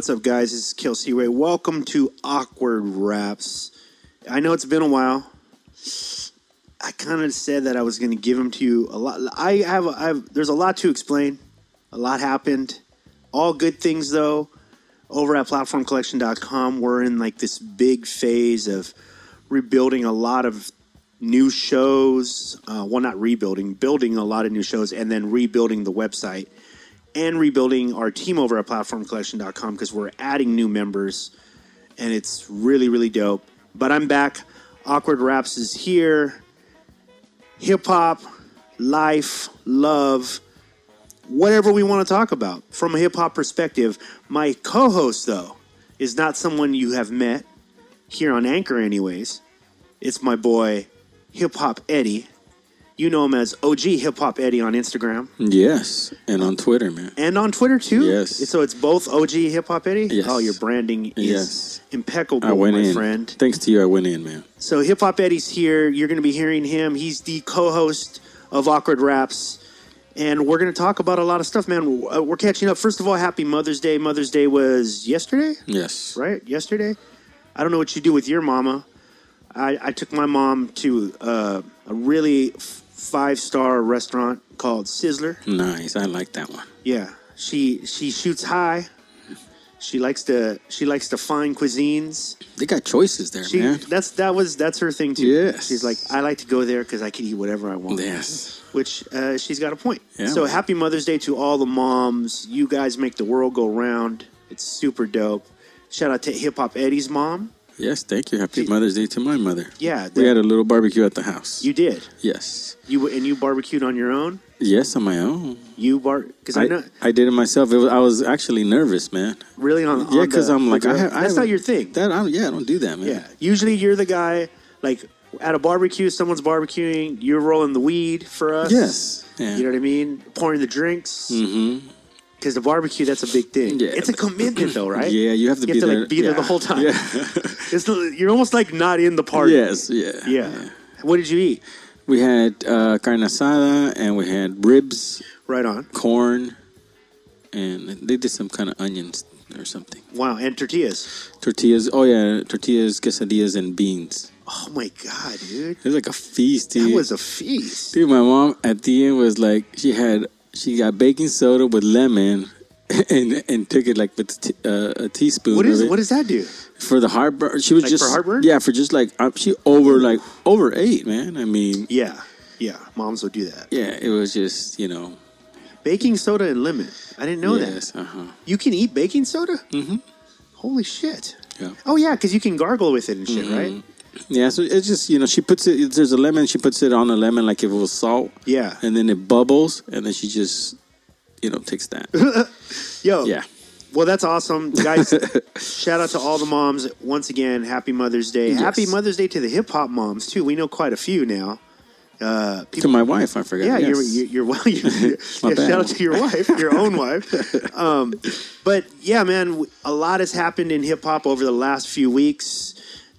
What's up, guys? This is Kelsey Ray. Welcome to Awkward Raps. I know it's been a while. I kind of said that I was going to give them to you a lot. I have, I have, there's a lot to explain. A lot happened. All good things, though. Over at platformcollection.com, we're in like this big phase of rebuilding a lot of new shows. Uh, well, not rebuilding, building a lot of new shows, and then rebuilding the website and rebuilding our team over at platformcollection.com because we're adding new members and it's really, really dope. But I'm back. Awkward Raps is here. Hip hop, life, love, whatever we want to talk about from a hip hop perspective. My co host, though, is not someone you have met here on Anchor, anyways. It's my boy, Hip Hop Eddie. You know him as OG Hip Hop Eddie on Instagram Yes, and on Twitter, man. and on Twitter too. Yes. So it's both OG Hip Hop Eddie. Yes. Oh, your branding is Yes. impeccable, I went my in. friend. Thanks to you, I went in, man. So Hip Hop Eddie's here. You're going to be hearing him. He's the co-host of Awkward Raps, and we're going to talk about a lot of stuff, man. Uh, We're catching up. First of all, Happy Mother's Day. Mother's Day was yesterday, Yes. right? Yesterday. I don't know what you do with your mama. I, I took my mom to uh, a really five star restaurant called Sizzler. Nice. I like that one. Yeah, she she shoots high. She likes to she likes to find cuisines. They got choices there, She man. that's that was that's her thing too. Yes. she's like I like to go there because I can eat whatever I want. Yes. which uh, she's got a point. Yeah, so man. happy Mother's Day to all the moms. You guys make the world go round. It's super dope. Shout out to Hip Hop Eddie's mom. Yes, thank you. Happy Mother's Day to my mother. Yeah, We had a little barbecue at the house. you did. yes. You and you barbecued on your own. Yes, on my own. You bar because I, I, know I did it myself. It was, I was actually nervous, man. really on Yeah, because I'm like, I have, I that's have- not your thing. That I, yeah, I don't do that, man. Yeah. Usually you're the guy like at a barbecue, someone's barbecuing, you're rolling the weed for us. Yes. Yeah. You know what I mean? Pouring the drinks. mm-hmm. Because the barbecue, that's a big thing. Yeah, it's a commitment though, right? Yeah, you have to You be have to, like, there. be there the whole time. Yeah. It's, you're almost like not in the party. yes. Yeah. Yeah. What did you eat? We had uh, carne asada and we had ribs, Right on. corn, and they did some kind of onions or something. Wow. And tortillas. Tortillas. Oh yeah, tortillas, quesadillas, and beans. Oh my God, dude. It was like a feast, dude. That was a feast. dude. My mom at the end was like, she had she got baking soda with lemon. And, and took it like with t- uh, a teaspoon. What is what does that do? for the heartburn? She was Like just for heartburn? Yeah, for just like uh, she over like over ate, man. I mean, Yeah. Yeah. Moms will do that. yeah, it was just you know. Baking soda and lemon. I didn't know that. uh huh. You can eat baking soda? Mm-hmm. Holy shit. Yeah. Oh yeah, because you can gargle with it and shit, right? Yeah, so it's just you know she puts it. There's a lemon. She puts it on a lemon like if it was salt, Yeah. and then it bubbles, and then she just you know takes that. Yo. yeah, Well, that's awesome, guys. shout out to all the moms once again. Happy Mother's Day. Yes. Happy Mother's Day to the hip hop moms too. We know quite a few now. Uh, to my wife, I forgot. yeah, yes. you're, you're, you're. You're, you're, yeah, shout out to your wife, your own wife. Um, but yeah, man, a lot has happened in hip hop over the last few weeks.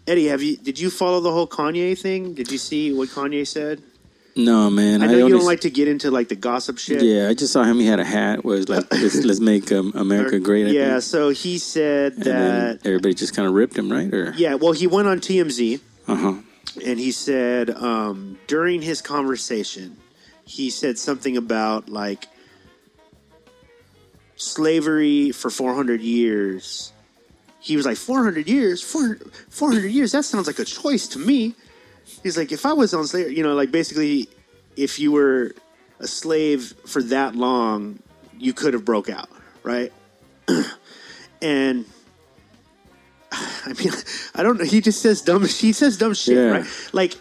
Eddie, have you? Did you follow the whole Kanye thing? Did you see what Kanye said? no man. I know only you don't like to get into like the gossip shit. Yeah, I just saw him. He had a hat. Was like let's, let's make um, America great. I yeah, think. so he said And that. everybody just kind of ripped him, right? Or Yeah, well, he went on TMZ. uh huh. and he said um, during his conversation, he said something about like slavery for 400 years. He was like, 400 years? 400, 400 years? That sounds like a choice to me. He's like, if I was on slave you know, like basically, if you were a slave for that long, you could have broke out, right? and I mean, I don't know. He just says dumb. He says dumb shit, Yeah. right? Like,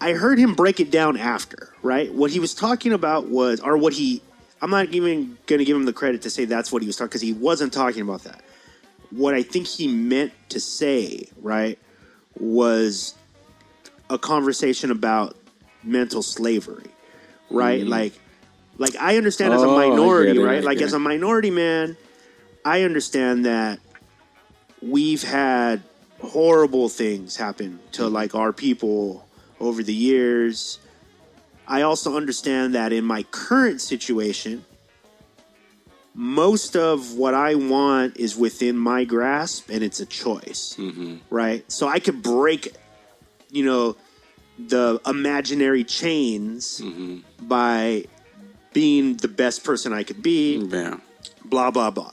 I heard him break it down after, right? What he was talking about was, or what he. I'm not even going to give him the credit to say that's what he was talking because he wasn't talking about that. What I think he meant to say, right, was a conversation about mental slavery, right? Like, like I understand as a Oh, minority, it, right? Like as a minority man, I understand that we've had horrible things happen to like our people over the years. I also understand that in my current situation, most of what I want is within my grasp and it's a choice. Mm-hmm. Right? So I could break, you know, the imaginary chains mm-hmm. by being the best person I could be, Yeah. blah, blah, blah.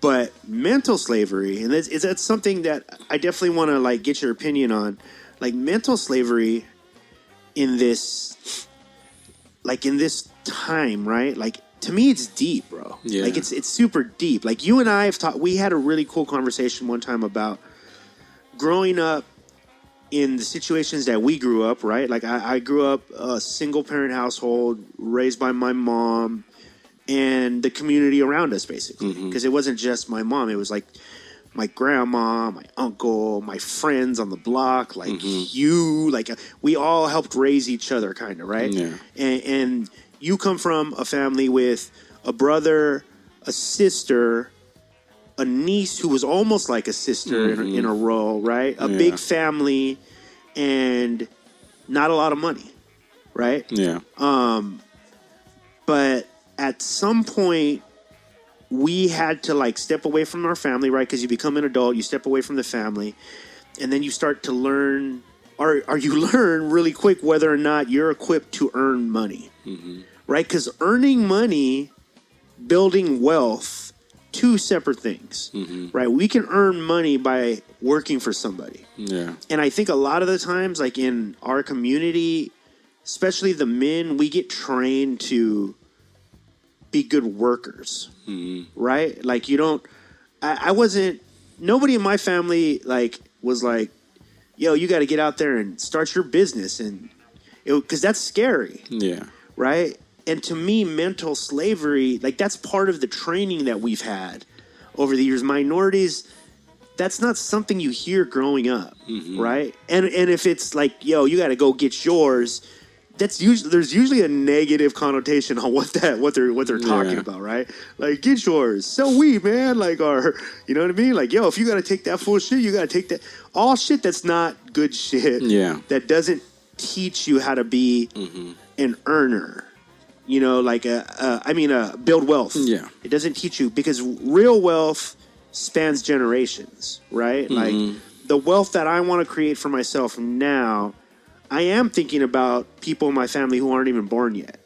But mental slavery, and that's, is that something that I definitely want to like get your opinion on. Like mental slavery in this, like in this time, right? Like to me, it's deep, bro. Yeah. Like it's it's super deep. Like you and I have talked. We had a really cool conversation one time about growing up in the situations that we grew up, right? Like I, I grew up a single parent household, raised by my mom and the community around us, basically. Because it wasn't just my mom; it was like my grandma, my uncle, my friends on the block, like you, like uh, we all helped raise each other, kind of, right? Yeah. And, and you come from a family with a brother, a sister, a niece who was almost like a sister in, a, in a role, right? A Yeah. big family and not a lot of money, right? Yeah. Um, but at some point, we had to like step away from our family, right? Because you become an adult, you step away from the family, and then you start to learn, or, or you learn really quick whether or not you're equipped to earn money, mm-hmm. right? Because earning money, building wealth, two separate things, mm-hmm. right? We can earn money by working for somebody. Yeah. And I think a lot of the times, like in our community, especially the men, we get trained to be good workers, mm-hmm. right? Like you don't. I, I wasn't. Nobody in my family like was like, "Yo, you got to get out there and start your business," and because that's scary Yeah. right? And to me, mental slavery, like that's part of the training that we've had over the years. Minorities, that's not something you hear growing up, mm-hmm. right? And and if it's like, yo, you got to go get yours, that's usually there's usually a negative connotation on what that what they're what they're talking Yeah. about, right? Like get yours, so we man, like or you know what I mean? Like yo, if you got to take that full shit, you got to take that all shit that's not good shit Yeah. that doesn't teach you how to be mm-hmm. an earner. You know, like a, a I mean, uh, build wealth. Yeah. it doesn't teach you because real wealth spans generations, right? Like mm-hmm. the wealth that I want to create for myself now, I am thinking about people in my family who aren't even born yet,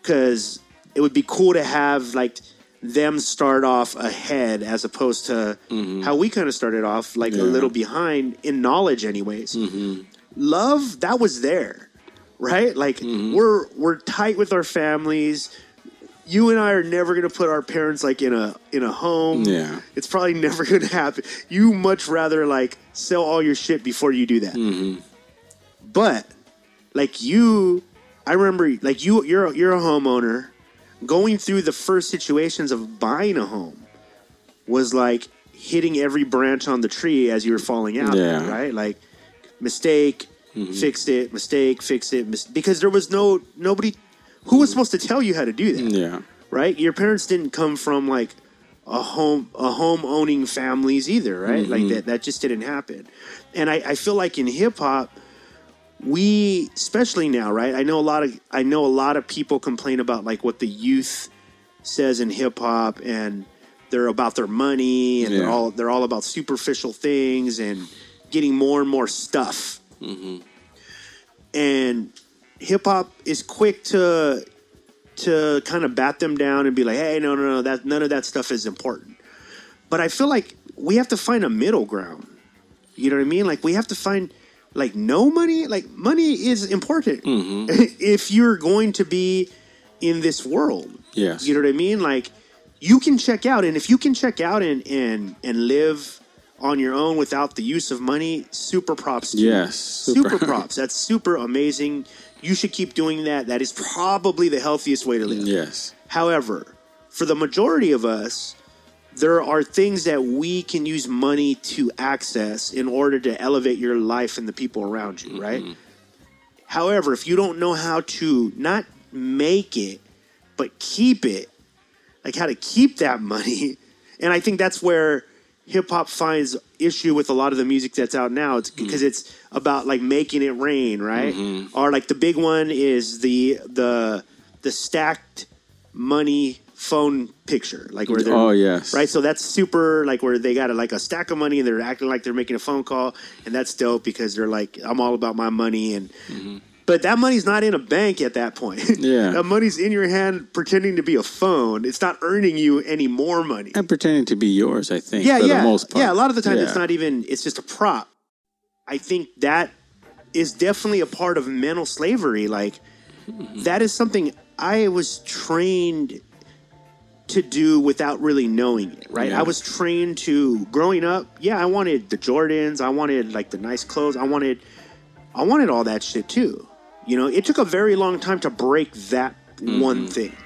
because it would be cool to have like them start off ahead as opposed to mm-hmm. how we kind of started off like a little behind in knowledge anyways. Mm-hmm. Love that was there right? Like mm-hmm. we're we're tight with our families. You and I are never gonna put our parents like in a in a home. Yeah. It's probably never gonna happen. You much rather like sell all your shit before you do that. But like you, I remember like you you're you're a homeowner going through the first situations of buying a home was like hitting every branch on the tree as you were falling out. Yeah. Right. Like mistake, mm-hmm. fixed it. Mistake, fix it. Mis- because there was no nobody who was supposed to tell you how to do that Yeah. right? Your parents didn't come from like a home a home owning families either, right? Like mm-hmm. that that just didn't happen. And I, I feel like in hip hop, we especially now, right? I know a lot of I know a lot of people complain about like what the youth says in hip hop and they're about their money and they're all they're all about superficial things and getting more and more stuff. Mm-hmm. And hip hop is quick to to kind of bat them down and be like, "Hey, no, no, no, that none of that stuff is important." But I feel like we have to find a middle ground. You know what I mean? Like we have to find like no money. Like money is important mm-hmm. if you're going to be in this world. Yes. You know what I mean? Like you can check out, and if you can check out and and and live on your own without the use of money, super props. Yes, Super, super. props. That's super amazing. You should keep doing that. That is probably the healthiest way to live. Yes. However, for the majority of us, there are things that we can use money to access in order to elevate your life and the people around you, right? Mm-hmm. However, if you don't know how to not make it, but keep it, like how to keep that money, and I think that's where hip hop finds issue with a lot of the music that's out now. It's mm-hmm. because it's about like making it rain, right? Mm-hmm. Or like the big one is the the the stacked money phone picture, like where they're Oh, yes. right. So that's super like where they got a, like a stack of money and they're acting like they're making a phone call, and that's dope because they're like, I'm all about my money and. Mm-hmm. But that money's not in a bank at that point. Yeah. that money's in your hand pretending to be a phone. It's not earning you any more money. And pretending to be yours, I think. Yeah, for yeah. the most part. Yeah, a lot of the time it's not even it's just a prop. I think that is definitely a part of mental slavery. Like hmm. that is something I was trained to do without really knowing it, right? Yeah. I was trained to growing up, yeah, I wanted the Jordans, I wanted like the nice clothes, I wanted I wanted all that shit too. You know, it took a very long time to break that one mm-hmm. thing.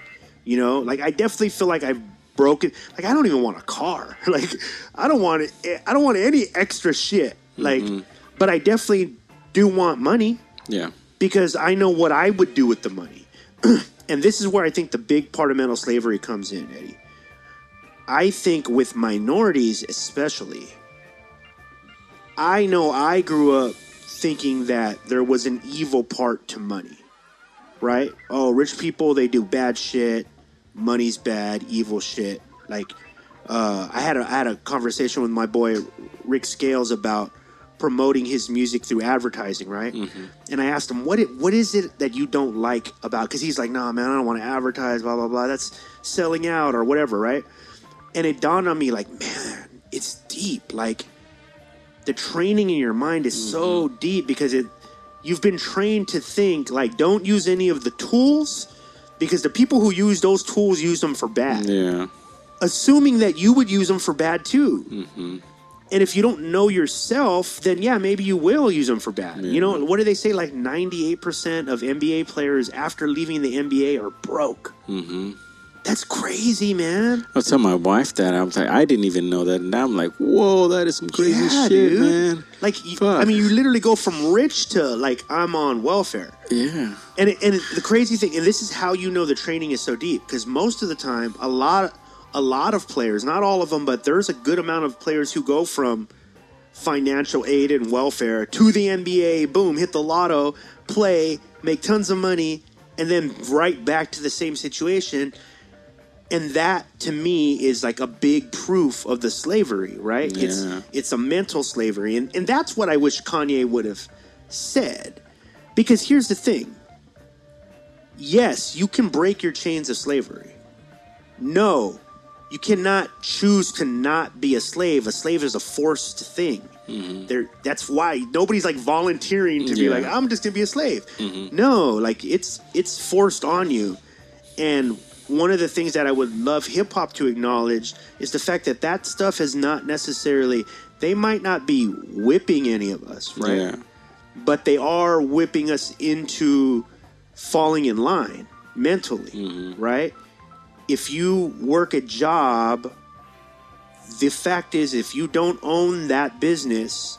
You know, like I definitely feel like I've broken like I don't even want a car. Like I don't want it eh, I don't want any extra shit. Like mm-hmm. but I definitely do want money Yeah. because I know what I would do with the money. and this is where I think the big part of mental slavery comes in, Eddie. I think with minorities, especially, I know I grew up thinking that there was an evil part to money, right? Oh, rich people, they do bad shit. Money's bad, evil shit. Like, uh, I had a, I had a conversation with my boy Rick Scales about promoting his music through advertising, right? Mm-hmm. And I asked him, "What it, what is it that you don't like about?" Because he's like, "Nah, man, I don't want to advertise, blah blah blah. That's selling out or whatever, right?" And it dawned on me, like, man, it's deep. Like, the training in your mind is so mm-hmm. deep because it, you've been trained to think like, don't use any of the tools, because the people who use those tools use them for bad Yeah. assuming that you would use them for bad too. Mm-hmm. And if you don't know yourself, then yeah, maybe you will use them for bad. You know, what do they say? Like 98% of NBA players after leaving the NBA are broke. Mm-hmm. That's crazy, man. I was telling my wife that I was like, I didn't even know that, and now I'm like, whoa, that is some crazy Yeah, shit, dude. man. Like, you. I mean, you literally go from rich to like, I'm on welfare. Yeah. And it, and it, the crazy thing, and this is how you know the training is so deep, because most of the time, a lot, a lot of players, not all of them, but there's a good amount of players who go from financial aid and welfare to the NBA. Boom, hit the lotto, play, make tons of money, and then right back to the same situation. And that to me is like a big proof of the slavery, right? Yeah. It's it's a mental slavery, and and that's what I wish Kanye would have said. Because here's the thing yes, you can break your chains of slavery. No, you cannot choose to not be a slave. A slave is a forced thing. Mm-hmm. There, that's why nobody's like volunteering to be like, I'm just gonna be a slave. Mm-hmm. No, like it's it's forced on you. And one of the things that I would love hip hop to acknowledge is the fact that that stuff is not necessarily. They might not be whipping any of us, right? Yeah. but they are whipping us into falling in line mentally, mm-hmm. right? If you work a job, the fact is, if you don't own that business,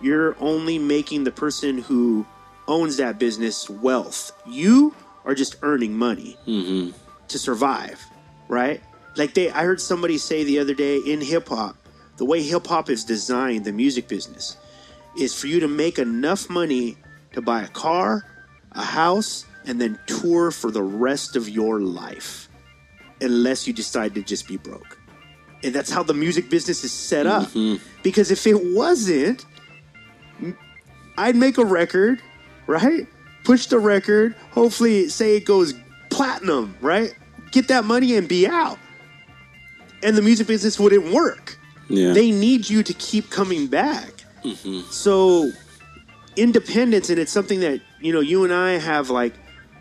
you're only making the person who owns that business wealth. You are just earning money mm-hmm. to survive, right? Like they, I heard somebody say the other day in hip hop, the way hip hop is designed, the music business, is for you to make enough money to buy a car, a house, and then tour for the rest of your life, unless you decide to just be broke. And that's how the music business is set up. Mm-hmm. Because if it wasn't, I'd make a record, right? Push the record, hopefully, say it goes platinum, right? Get that money and be out. And the music business wouldn't work. Yeah. They need you to keep coming back. Mm-hmm. So, independence, and it's something that, you know, you and I have like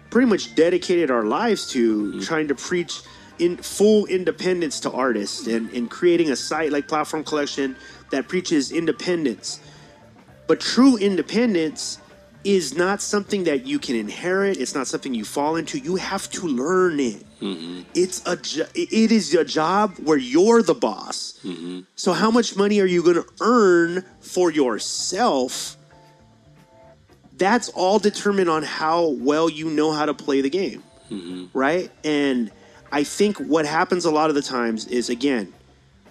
pretty much dedicated our lives to mm-hmm. trying to preach in full independence to artists and, and creating a site like Platform Collection that preaches independence. But true independence is not something that you can inherit. It's not something you fall into. You have to learn it. Mm-hmm. It's a jo- it is a job where you're the boss. Mm-hmm. So how much money are you going to earn for yourself? That's all determined on how well you know how to play the game. Mm-hmm. Right? And I think what happens a lot of the times is again,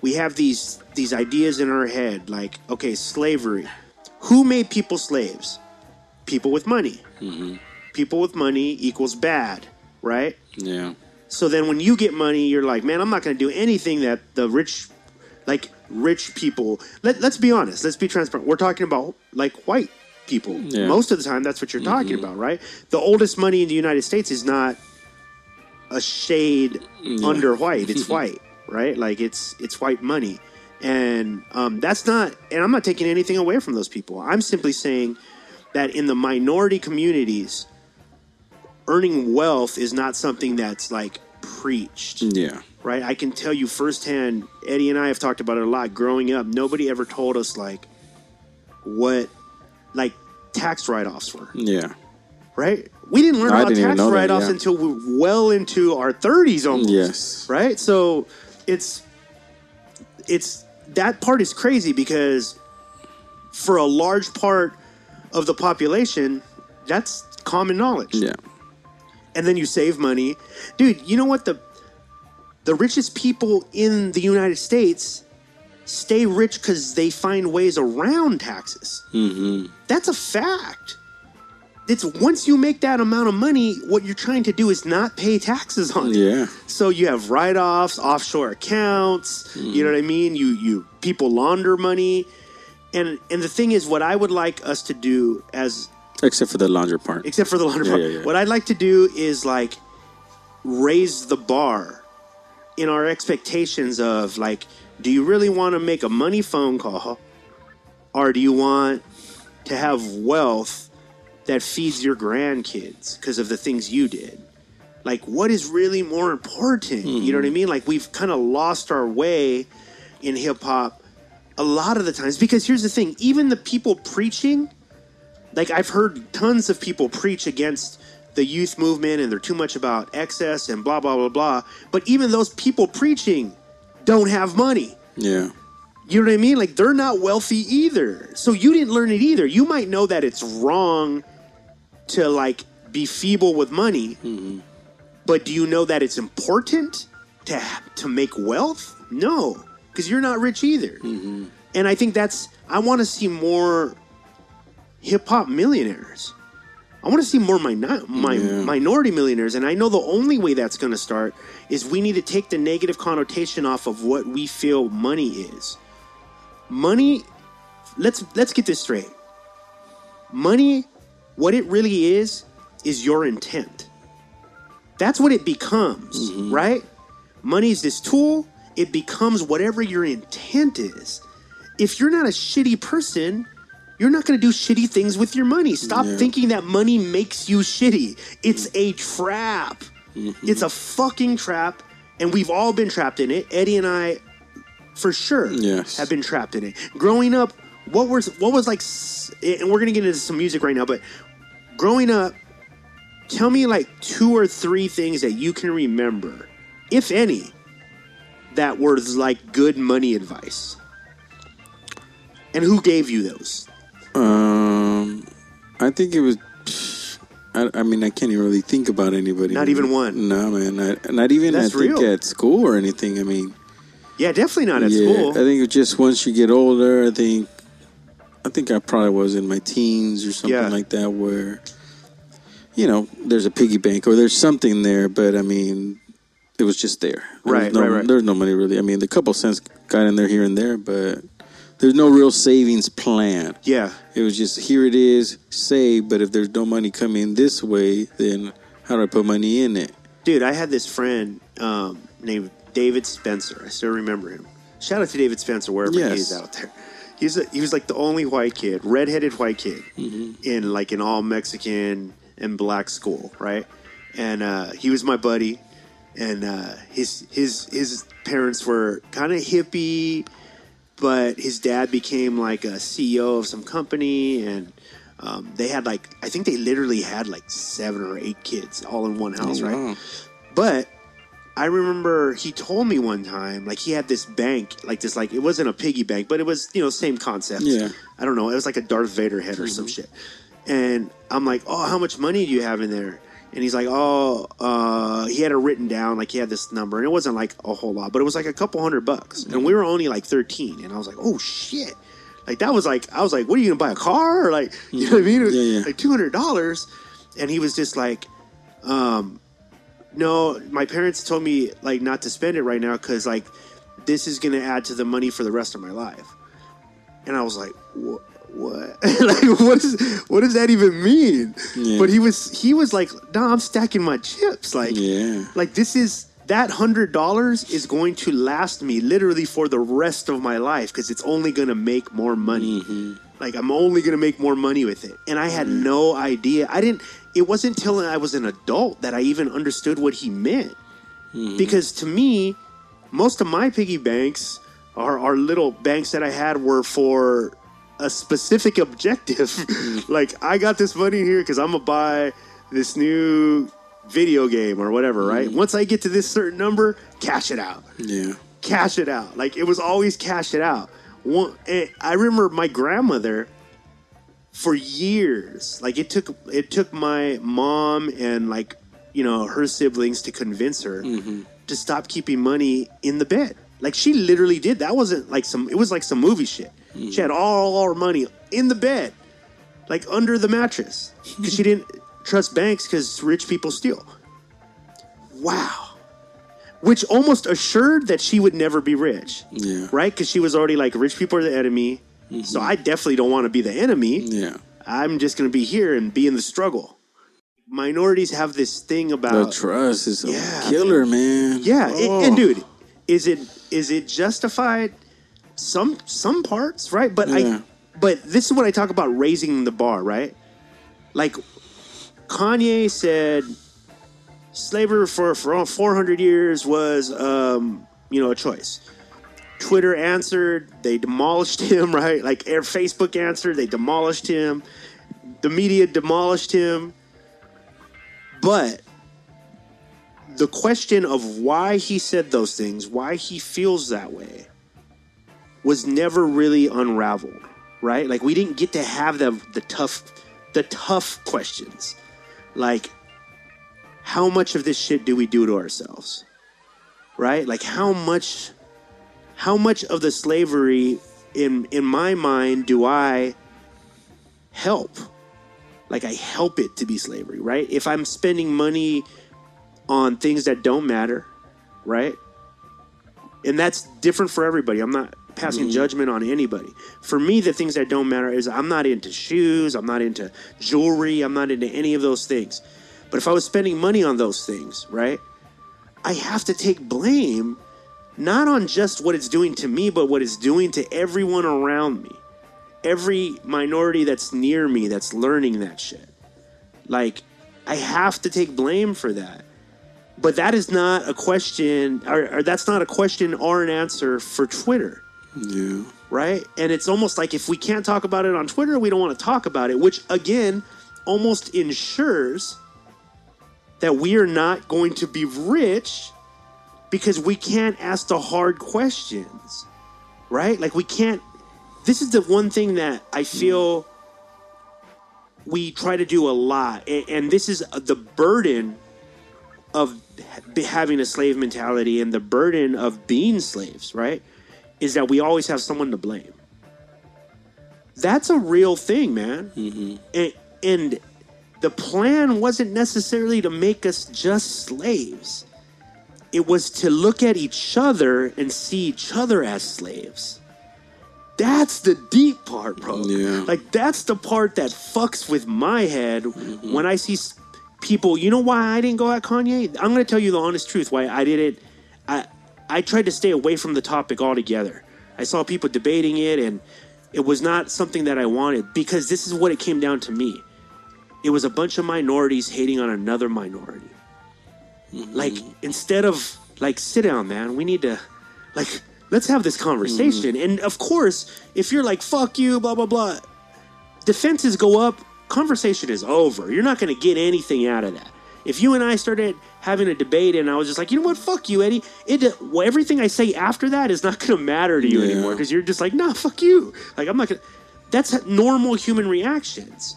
we have these these ideas in our head like okay, slavery. Who made people slaves? People with money. Mm-hmm. People with money equals bad, right? yeah. So then when you get money, you're like, man, I'm not going to do anything that the rich, like rich people. Let, let's be honest. Let's be transparent. We're talking about like white people. Yeah. Most of the time, that's what you're talking mm-hmm. about, right? The oldest money in the United States is not a shade under white. It's white, right? Like it's it's white money, and um, that's not. And I'm not taking anything away from those people. I'm simply saying that in the minority communities, earning wealth is not something that's like preached Yeah. right? I can tell you firsthand, Eddie and I have talked about it a lot. Growing up, nobody ever told us like what like tax write offs were, Yeah. right? We didn't learn I about didn't tax write offs yeah. until we were well into our 30s almost. Yes. Right? So it's it's that part is crazy because for a large part of the population, that's common knowledge Yeah. and then you save money. Dude, you know what the the richest people in the United States stay rich cuz they find ways around taxes. Mm-hmm. That's a fact. It's once you make that amount of money, what you're trying to do is not pay taxes on it. Yeah. So you have write-offs, offshore accounts. You mm. know what I mean? You you people launder money, and and the thing is, what I would like us to do as Except for the launder part. except for the laundry Yeah, part. yeah, yeah. What I'd like to do is like raise the bar in our expectations of like, do you really want to make a money phone call, or do you want to have wealth that feeds your grandkids because of the things you did? Like, what is really more important? You know what I hmm. mean? Like, we've kind of lost our way in hip hop a lot of the times because here's the thing: even the people preaching like I've heard tons of people preach against the youth movement and they're too much about excess and blah blah blah blah. But even those people preaching don't have money. Yeah. You know what I mean? Like they're not wealthy either. So you didn't learn it either. You might know that it's wrong to like be feeble with money, mm-hmm. but do you know that it's important to to make wealth? No, because you're not rich either. Mm-hmm. And I think that's I want to see more hip hop millionaires. I want to see more minor, my, Yeah. minority millionaires, and I know the only way that's going to start is we need to take the negative connotation off of what we feel money is. Money, let's let's get this straight. Money, what it really is, is your intent. That's what it becomes, mm-hmm. right? Money is this tool. It becomes whatever your intent is. If you're not a shitty person, you're not going to do shitty things with your money. Stop Yeah. thinking that money makes you shitty. It's a trap. Mm-hmm. It's a fucking trap, and we've all been trapped in it. Eddie and I, for sure, Yes. have been trapped in it. Growing up, what was what was like, and we're gonna get into some music right now, but growing up, tell me like two or three things that you can remember, if any, that were like good money advice. And who gave you those? Um, I think it was. I, I mean, I can't even really think about anybody. Not even one? No, man. Not, not even. That's I think real. at school or anything. I mean, Yeah, definitely not at yeah. school. I think it's just once you get older. I think. I think I probably was in my teens or something Yeah. like that, where, you know, there's a piggy bank or there's something there, but I mean, it was just there. There Right, no, right, right. There's no money really. I mean, the couple cents got in there here and there, but there's no real savings plan. yeah, It was just here it is, save. But if there's no money coming this way, then how do I put money in it? dude, I had this friend um, named David Spencer. I still remember him. Shout out to David Spencer wherever Yes. he is out there. He's a, he was like the only white kid, redheaded white kid in like an all Mexican and black school, right? And uh, he was my buddy, and uh, his his his parents were kind of hippie, but his dad became like a CEO of some company, and um, they had like I think they literally had like seven or eight kids all in one house, right? Wow. But I remember he told me one time, like he had this bank, like this, like it wasn't a piggy bank, but it was, you know, same concept. Yeah. I don't know. It was like a Darth Vader head or some shit. And I'm like, oh, how much money do you have in there? And he's like, oh, uh, he had it written down, like he had this number, and it wasn't like a whole lot, but it was like a couple hundred bucks. And we were only like 13, and I was like, oh shit. Like that was like I was like, what are you gonna buy a car or like you know what I mean? Yeah, yeah. Like two hundred dollars, and he was just like, um, no, my parents told me like not to spend it right now because like this is gonna add to the money for the rest of my life. And I was like, what? What? like, what is? What does that even mean? Yeah. But he was, he was like, no, I'm stacking my chips. Like, Yeah. like this is that hundred dollars is going to last me literally for the rest of my life because it's only gonna make more money. Mm-hmm. Like I'm only gonna make more money with it, and I had mm-hmm. no idea. I didn't. It wasn't until I was an adult that I even understood what he meant. Mm-hmm. Because to me, most of my piggy banks are, are little banks that I had were for a specific objective. Mm-hmm. like I got this money here because I'm gonna buy this new video game or whatever. Right? Mm-hmm. Once I get to this certain number, cash it out Yeah. cash it out. Like it was always cash it out. One, eh, I remember my grandmother for years. Like it took it took my mom and like you know her siblings to convince her mm-hmm. to stop keeping money in the bed. Like she literally did. That wasn't like some. It was like some movie shit. Mm-hmm. She had all her money in the bed, like under the mattress, because she didn't trust banks because rich people steal. Wow which almost assured that she would never be rich, Yeah. right? Because she was already like, rich people are the enemy. So I definitely don't want to be the enemy. Yeah. I'm just going to be here and be in the struggle. Minorities have this thing The about, trust is a Yeah. killer, man. yeah, and- Oh. and dude, is it is it justified? Some some parts, right? But Yeah. I, but this is what I talk about raising the bar, right? Like Kanye said, slavery for for 400 years was, um, you know, a choice. Twitter answered, they demolished him, right? Like Air Facebook answered, they demolished him. The media demolished him. But the question of why he said those things, why he feels that way, was never really unraveled, right? Like we didn't get to have the the tough the tough questions. Like how much of this shit do we do to ourselves? Right? Like how much how much of the slavery in in my mind do I help? Like I help it to be slavery, right? If I'm spending money on things that don't matter, right? And that's different for everybody. I'm not passing mm-hmm. judgment on anybody. For me, the things that don't matter is I'm not into shoes, I'm not into jewelry, I'm not into any of those things. But if I was spending money on those things, right? I have to take blame not on just what it's doing to me, but what it's doing to everyone around me. Every minority that's near me that's learning that shit. Like, I have to take blame for that. But that is not a question, or, or that's not a question or an answer for Twitter Yeah. right? And it's almost like if we can't talk about it on Twitter, we don't want to talk about it, which again almost ensures that we are not going to be rich because we can't ask the hard questions, right? Like we can't. This is the one thing that I feel we try to do a lot, and, and this is the burden of having a slave mentality and the burden of being slaves, right? Is that we always have someone to blame. That's a real thing, man. Mm-hmm. And, and the plan wasn't necessarily to make us just slaves. It was to look at each other and see each other as slaves. That's the deep part, bro. Yeah. Like that's the part that fucks with my head mm-hmm. when I see people. You know why I didn't go at Kanye? I'm gonna tell you the honest truth. Why I didn't. I I tried to stay away from the topic altogether. I saw people debating it, and it was not something that I wanted because this is what it came down to me. It was a bunch of minorities hating on another minority. Like mm-hmm. instead of like sit down, man, we need to like let's have this conversation. Mm-hmm. And of course, if you're like fuck you, blah blah blah, defenses go up, conversation is over. You're not going to get anything out of that. If you and I started having a debate and I was just like, you know what, fuck you, Eddie, it well, everything I say after that is not going to matter to you Yeah. anymore because you're just like, nah, fuck you. Like I'm not going. to That's normal human reactions.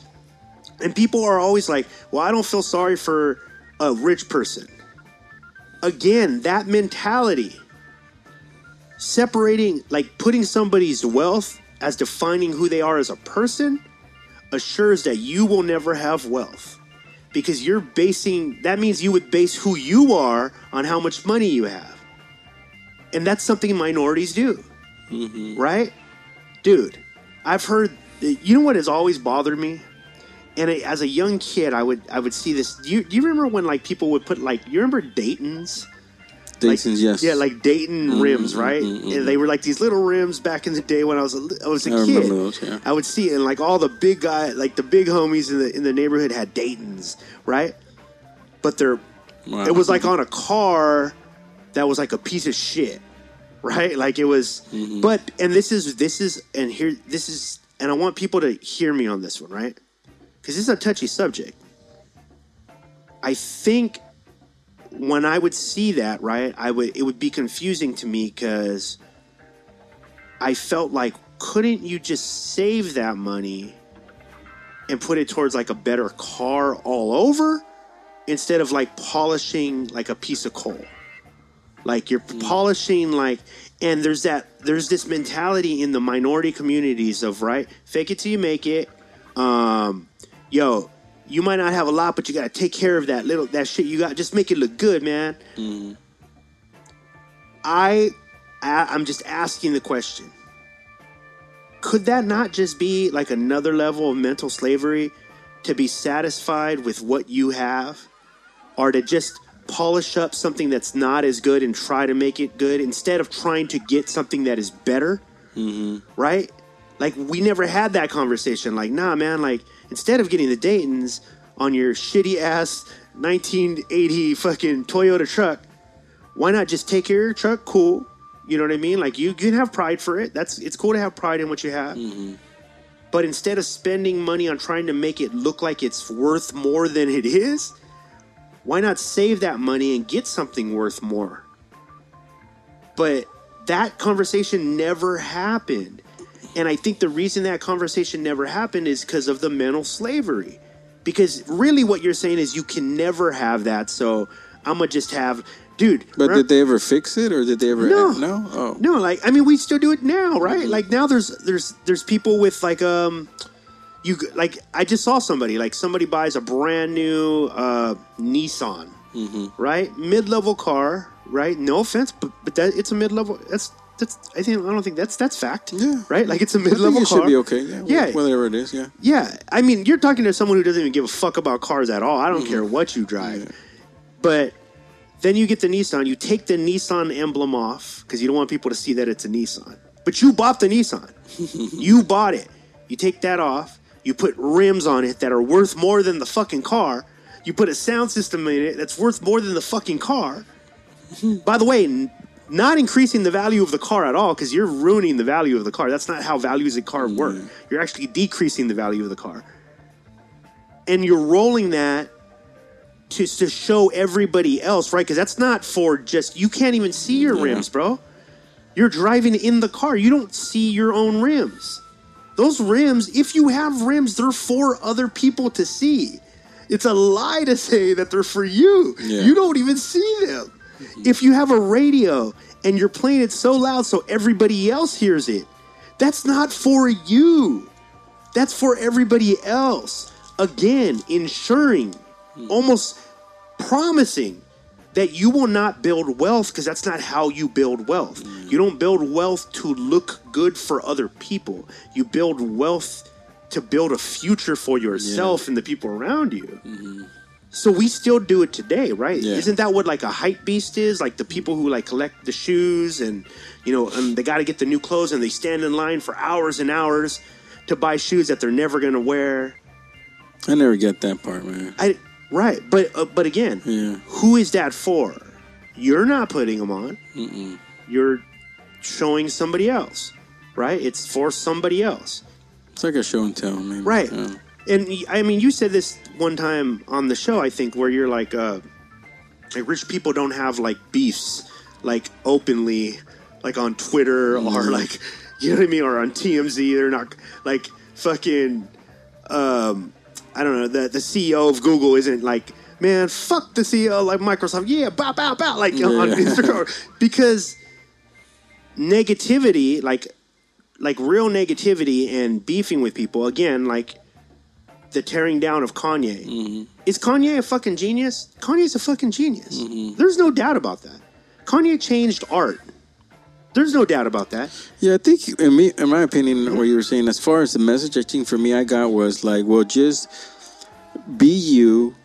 And people are always like, well, I don't feel sorry for a rich person. Again, that mentality, separating, like putting somebody's wealth as defining who they are as a person, assures that you will never have wealth. because you're basing that means you would base who you are on how much money you have. And that's something minorities do. Mm-hmm. Right? Dude, I've heard you know what has always bothered me? And I- as a young kid, I would I would see this. Do you, do you remember when like people would put like you remember Dayton's? Like- Dayton's, yes. Yeah, like Dayton rims, right? mm, And they were like these little rims back in the day when I was a, I was a I kid. those, yeah. I would see it, and like all the big guy, like the big homies in the in the neighborhood had Dayton's, right? But they're Wow. it was like on a car that was like a piece of shit, right? Like it was. Mm-hmm. But and this is this is and here this is and I want people to hear me on this one, right? Because is a touchy subject. I think when I would see that, right, I would it would be confusing to me because I felt like couldn't you just save that money and put it towards like a better car all over instead of like polishing like a piece of coal. Like you're polishing like and there's that there's this mentality in the minority communities of right, fake it till you make it. Um yo, you might not have a lot, but you gotta take care of that little that shit you got. Just make it look good, man. Mm-hmm. I, I I'm just asking the question. Could that not just be like another level of mental slavery to be satisfied with what you have or to just polish up something that's not as good and try to make it good instead of trying to get something that is better? Mm-hmm. Right? Like we never had that conversation. Like, nah, man, like instead of getting the Daytons on your shitty ass 1980 fucking Toyota truck, why not just take your truck? Cool. You know what I mean? Like you, you can have pride for it. That's it's cool to have pride in what you have. Mm-hmm. But instead of spending money on trying to make it look like it's worth more than it is, why not save that money and get something worth more? But that conversation never happened. And I think the reason that conversation never happened is because of the mental slavery. Because really, what you're saying is you can never have that. So I'm going to just have, dude. But remember- did they ever fix it, or did they ever? No. no. Oh, no, like I mean, we still do it now, right? Mm-hmm. Like now, there's there's there's people with like um, you like I just saw somebody like somebody buys a brand new uh Nissan, Mm-hmm. right? Mid level car, right? No offense, but but that it's a mid level. That's that's I think I don't think that's that's fact. Yeah. right. Like it's a mid level it car. should be okay. Yeah, Yeah. whatever it is. Yeah. Yeah, I mean, you're talking to someone who doesn't even give a fuck about cars at all. I don't mm-hmm. care what you drive. But then you get the Nissan, you take the Nissan emblem off because you don't want people to see that it's a Nissan. But you bought the Nissan. you bought it. You take that off, you put rims on it that are worth more than the fucking car. You put a sound system in it that's worth more than the fucking car. By the way, not increasing the value of the car at all because you're ruining the value of the car. That's not how values of car work. Mm-hmm. You're actually decreasing the value of the car. And you're rolling that to, to show everybody else, right? Because that's not for just, you can't even see your rims, bro. You're driving in the car. You don't see your own rims. Those rims, if you have rims, they're for other people to see. It's a lie to say that they're for you. Yeah. You don't even see them. If you have a radio and you're playing it so loud so everybody else hears it, that's not for you. That's for everybody else. Again, ensuring, hmm. almost promising that you will not build wealth because that's not how you build wealth. Hmm. You don't build wealth to look good for other people. You build wealth to build a future for yourself and the people around you. Mm-hmm. So we still do it today, right? Yeah. Isn't that what like a hype beast is? Like the people who like collect the shoes and you know, and they got to get the new clothes and they stand in line for hours and hours to buy shoes that they're never going to wear. I never get that part, man. I right, but uh, but again, Yeah. who is that for? You're not putting them on. You're showing somebody else, right? It's for somebody else, It's like a show and tell, man. right? Yeah. And I mean, you said this one time on the show, I think, where you're like, uh, like rich people don't have like beefs, like openly, like on Twitter or like, you know what I mean, or on TMZ. They're not like fucking. Um, I don't know. The the CEO of Google isn't like, man, fuck the CEO like Microsoft. Yeah, bow bow bow, like on Instagram because negativity, like like real negativity and beefing with people again, like the tearing down of Kanye. Mm-hmm. Is Kanye a fucking genius? Kanye's a fucking genius. Mm-hmm. There's no doubt about that. Kanye changed art. There's no doubt about that. Yeah, I think in me, in my opinion, what you were saying, as far as the message, I think for me, I got was like, well, just be you,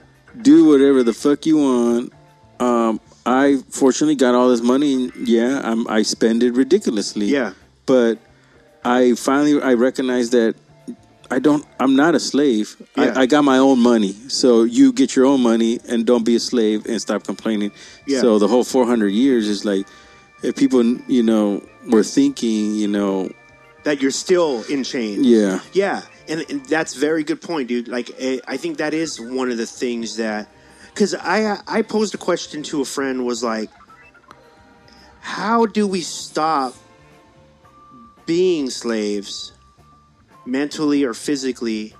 do whatever the fuck you want. Um, I fortunately got all this money. And yeah, I'm, I spend it ridiculously. Yeah. but I finally I recognize that I don't. I'm not a slave. Yeah. I, I got my own money. So you get your own money and don't be a slave and stop complaining. Yeah. So the whole 400 years is like, if people you know were thinking, you know, That you're still in chains. yeah, Yeah, and, and that's very good point, dude. Like, eh, I think that is one of the things that, because I I posed a question to a friend was like, how do we stop being slaves, mentally or physically,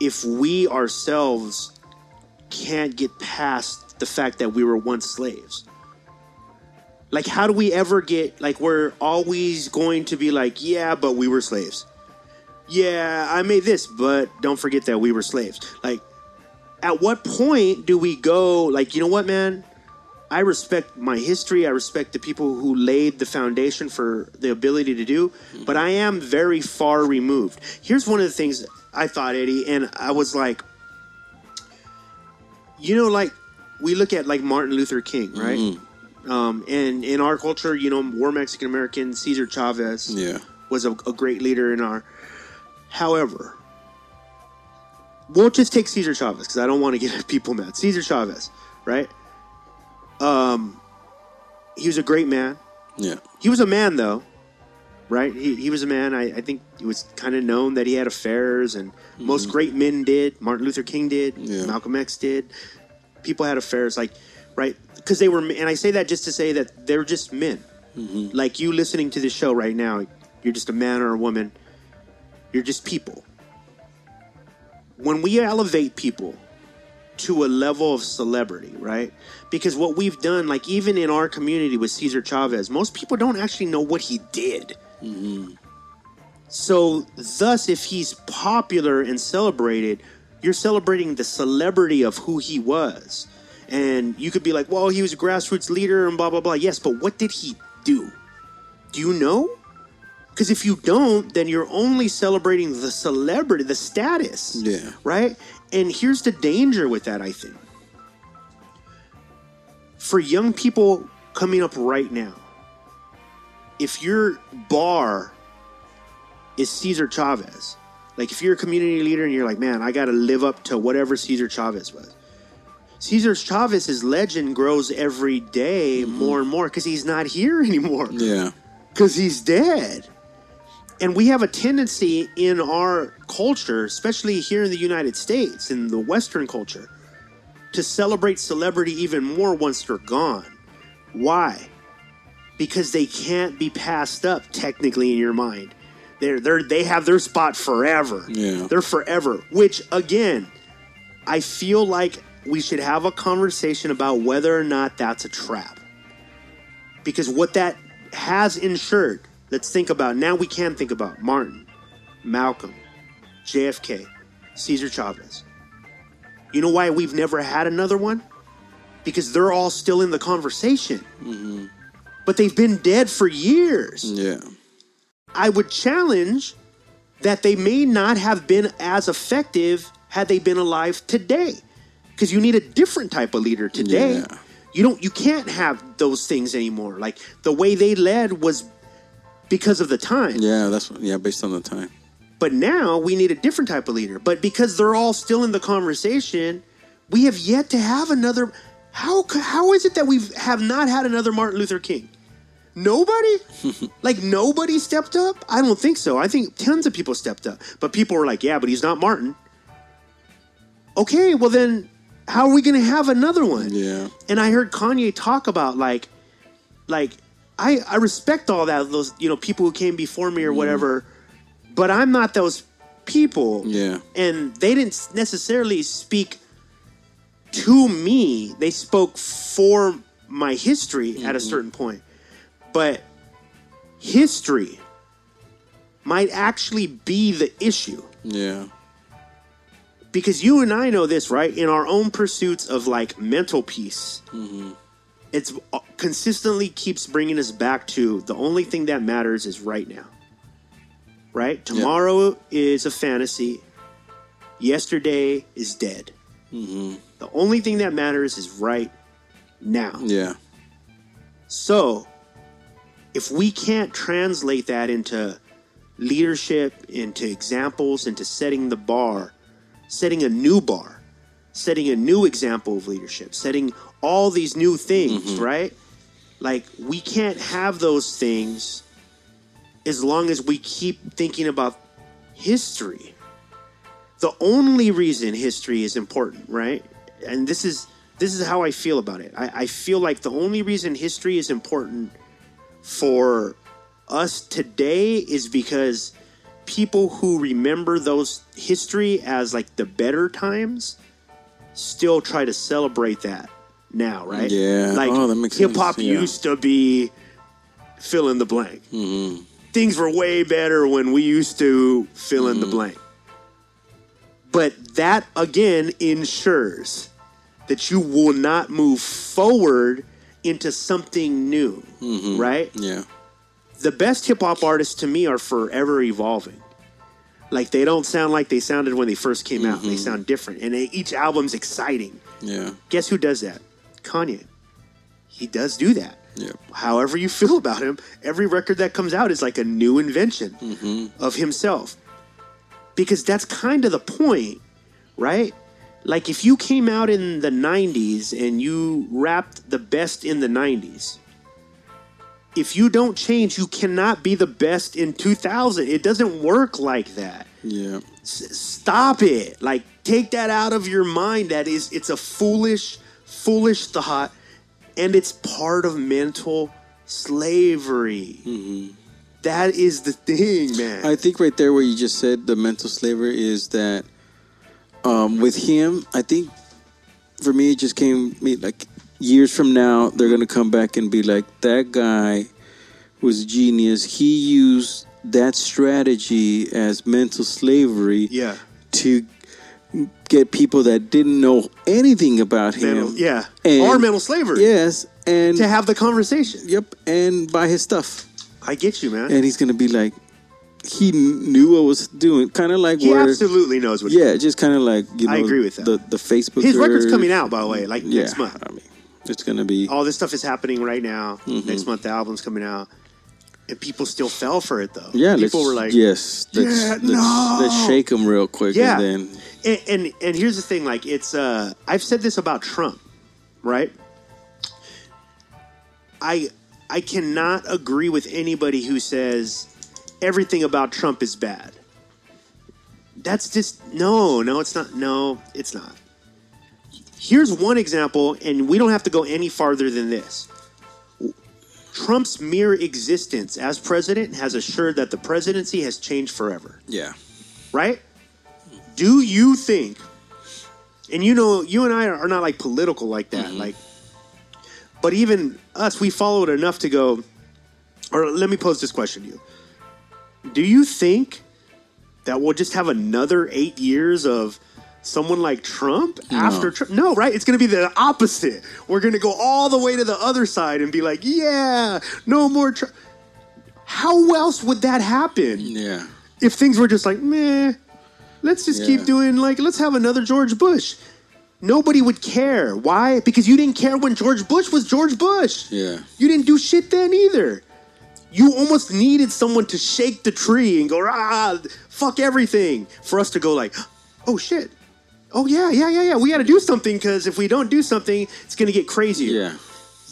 if we ourselves can't get past the fact that we were once slaves? Like, how do we ever get like we're always going to be like, yeah, but we were slaves yeah, I made this, but don't forget that we were slaves. Like, at what point do we go, like, you know what, man? I respect my history. I respect the people who laid the foundation for the ability to do, but I am very far removed. Here's one of the things I thought, Eddie, and I was like, you know, like, we look at like Martin Luther King, right? Um, and in our culture, you know, we're Mexican American. Cesar Chavez yeah, was a, a great leader in our. However, we'll just take Cesar Chavez because I don't want to get people mad. Cesar Chavez, right? Um, he was a great man. yeah, He was a man, though, right? He, he was a man. I, I think it was kind of known that he had affairs, and most great men did. Martin Luther King did. Yeah. Malcolm X did. People had affairs, like, right? Because they were, and I say that just to say that they're just men. Like you listening to this show right now, you're just a man or a woman. You're just people. When we elevate people to a level of celebrity, right? Because what we've done, like even in our community with Cesar Chavez, most people don't actually know what he did. Mm-hmm. So, thus, if he's popular and celebrated, you're celebrating the celebrity of who he was. And you could be like, well, he was a grassroots leader and blah, blah, blah. Yes, but what did he do? Do you know? Because if you don't, then you're only celebrating the celebrity, the status. Yeah. Right? And here's the danger with that, I think. For young people coming up right now, if your bar is Cesar Chavez, like if you're a community leader and you're like, man, I got to live up to whatever Cesar Chavez was. Cesar Chavez's legend grows every day mm-hmm. more and more because he's not here anymore yeah, because he's dead. And we have a tendency in our culture, especially here in the United States, in the Western culture, to celebrate celebrity even more once they're gone. Why? Because they can't be passed up technically in your mind. They're, they're, they have their spot forever. Yeah. They're forever. Which, again, I feel like we should have a conversation about whether or not that's a trap because what that has ensured let's think about now we can think about martin malcolm jfk cesar chavez you know why we've never had another one because they're all still in the conversation mm-hmm. but they've been dead for years yeah, I would challenge that they may not have been as effective had they been alive today. Because you need a different type of leader today. Yeah. You don't you can't have those things anymore. Like the way they led was because of the time. yeah. That's yeah, based on the time. But now we need a different type of leader. But because they're all still in the conversation, we have yet to have another how how is it that we have not had another Martin Luther King? Nobody? like nobody stepped up? I don't think so. I think tons of people stepped up. But people were like, "Yeah, but he's not Martin." Okay, well then how are we going to have another one? Yeah, And I heard Kanye talk about like, like I I respect all that those you know people who came before me or mm. whatever, but I'm not those people. yeah, And they didn't necessarily speak to me. They spoke for my history at a certain point. But history might actually be the issue. yeah, because you and I know this, right? In our own pursuits of like mental peace, it's uh, consistently keeps bringing us back to the only thing that matters is right now. Right? Tomorrow is a fantasy. Yesterday is dead. Mm-hmm. The only thing that matters is right now. Yeah. So, if we can't translate that into leadership, into examples, into setting the bar, setting a new bar, setting a new example of leadership, setting all these new things, mm-hmm. right? Like, we can't have those things as long as we keep thinking about history. The only reason history is important, right? And this is this is how I feel about it. I, I feel like the only reason history is important for us today is because people who remember those history as like the better times still try to celebrate that now, right? Yeah. Like Oh, hip hop. Yeah. used to be fill in the blank. Mm-hmm. Things were way better when we used to fill in the Mm-hmm. blank. But that again ensures that you will not move forward into something new, Mm-hmm. right? Yeah. the best hip hop artists to me are forever evolving. Like they don't sound like they sounded when they first came out. Mm-hmm. They sound different, and they, each album's exciting. Yeah. Guess who does that? Kanye. He does do that. Yep. However you feel about him, every record that comes out is like a new invention Mm-hmm. of himself. Because that's kind of the point, right? Like if you came out in the 90s and you rapped the best in the 90s, if you don't change, you cannot be the best in 2000. It doesn't work like that. Yeah. S- stop it. Like take that out of your mind. That is it's a foolish foolish thought and it's part of mental slavery. That is the thing, man. I think right there where you just said the mental slavery is that um, with him, I think for me it just came me like years from now they're gonna come back and be like that guy was genius. He used that strategy as mental slavery yeah. to get people that didn't know anything about him. Mental, yeah. And- or mental slavery. Yes, and To have the conversation. yep, and buy his stuff. I get you, man. and he's gonna be like, he knew what was doing, kind of like what he where, absolutely knows what yeah, just kind of like you know, I agree with that. The the Facebook. His record's coming out, by the way, like Yeah, next month. I mean, it's gonna be. All this stuff is happening right now. Mm-hmm. Next month, the album's coming out. And people still fell for it, though. yeah, People were like, yes, let's, "Yeah, let's, no." let's shake them real quick, Yeah. and then and, and and here's the thing like it's uh i've said this about trump right i i cannot agree with anybody who says everything about trump is bad that's just no no it's not no it's not here's one example and we don't have to go any farther than this trump's mere existence as president has assured that the presidency has changed forever yeah, right? Do you think, and you know, you and I are not like political like that, mm-hmm. like, but even us, we follow it enough to go, or let me pose this question to you. Do you think that we'll just have another eight years of someone like Trump after Trump? No, right? It's going to be the opposite. We're going to go all the way to the other side and be like, yeah, no more Trump. How else would that happen? yeah, if things were just like meh, let's just keep doing like let's have another George Bush. Nobody would care. Why? Because you didn't care when George Bush was George Bush. yeah, You didn't do shit then either. You almost needed someone to shake the tree and go, ah, fuck everything, for us to go like, oh shit. Oh yeah, yeah, yeah, yeah. We got to do something because if we don't do something, it's gonna get crazier yeah,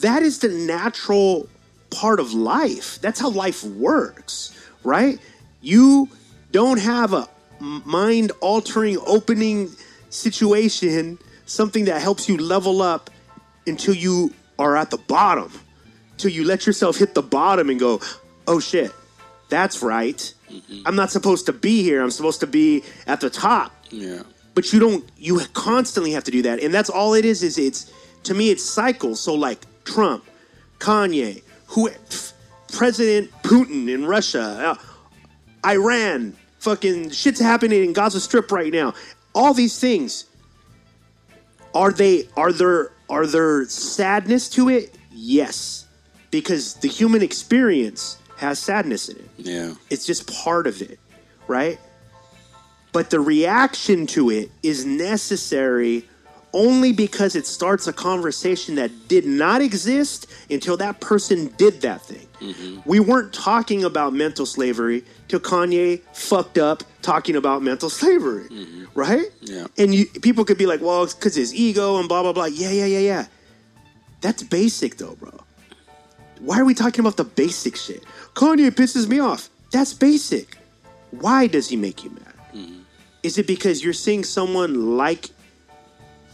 that is the natural part of life. That's how life works, right? You don't have a mind altering opening situation, something that helps you level up until you are at the bottom, till you let yourself hit the bottom and go, oh shit, that's right. Mm-hmm. I'm not supposed to be here. I'm supposed to be at the top yeah, but you don't you constantly have to do that and that's all it is is it's to me it's cycles so like trump kanye who f- president putin in russia uh, iran fucking shit's happening in gaza strip right now all these things. Are they are there are there sadness to it? Yes. Because the human experience has sadness in it. Yeah. It's just part of it, right? But the reaction to it is necessary only because it starts a conversation that did not exist until that person did that thing. Mm-hmm. We weren't talking about mental slavery till Kanye fucked up talking about mental slavery, mm-hmm. right? Yeah. And you, people could be like, well, it's because his ego and blah, blah, blah. Yeah, yeah, yeah, yeah. That's basic though, bro. Why are we talking about the basic shit? Kanye pisses me off. That's basic. Why does he make you mad? Is it because you're seeing someone like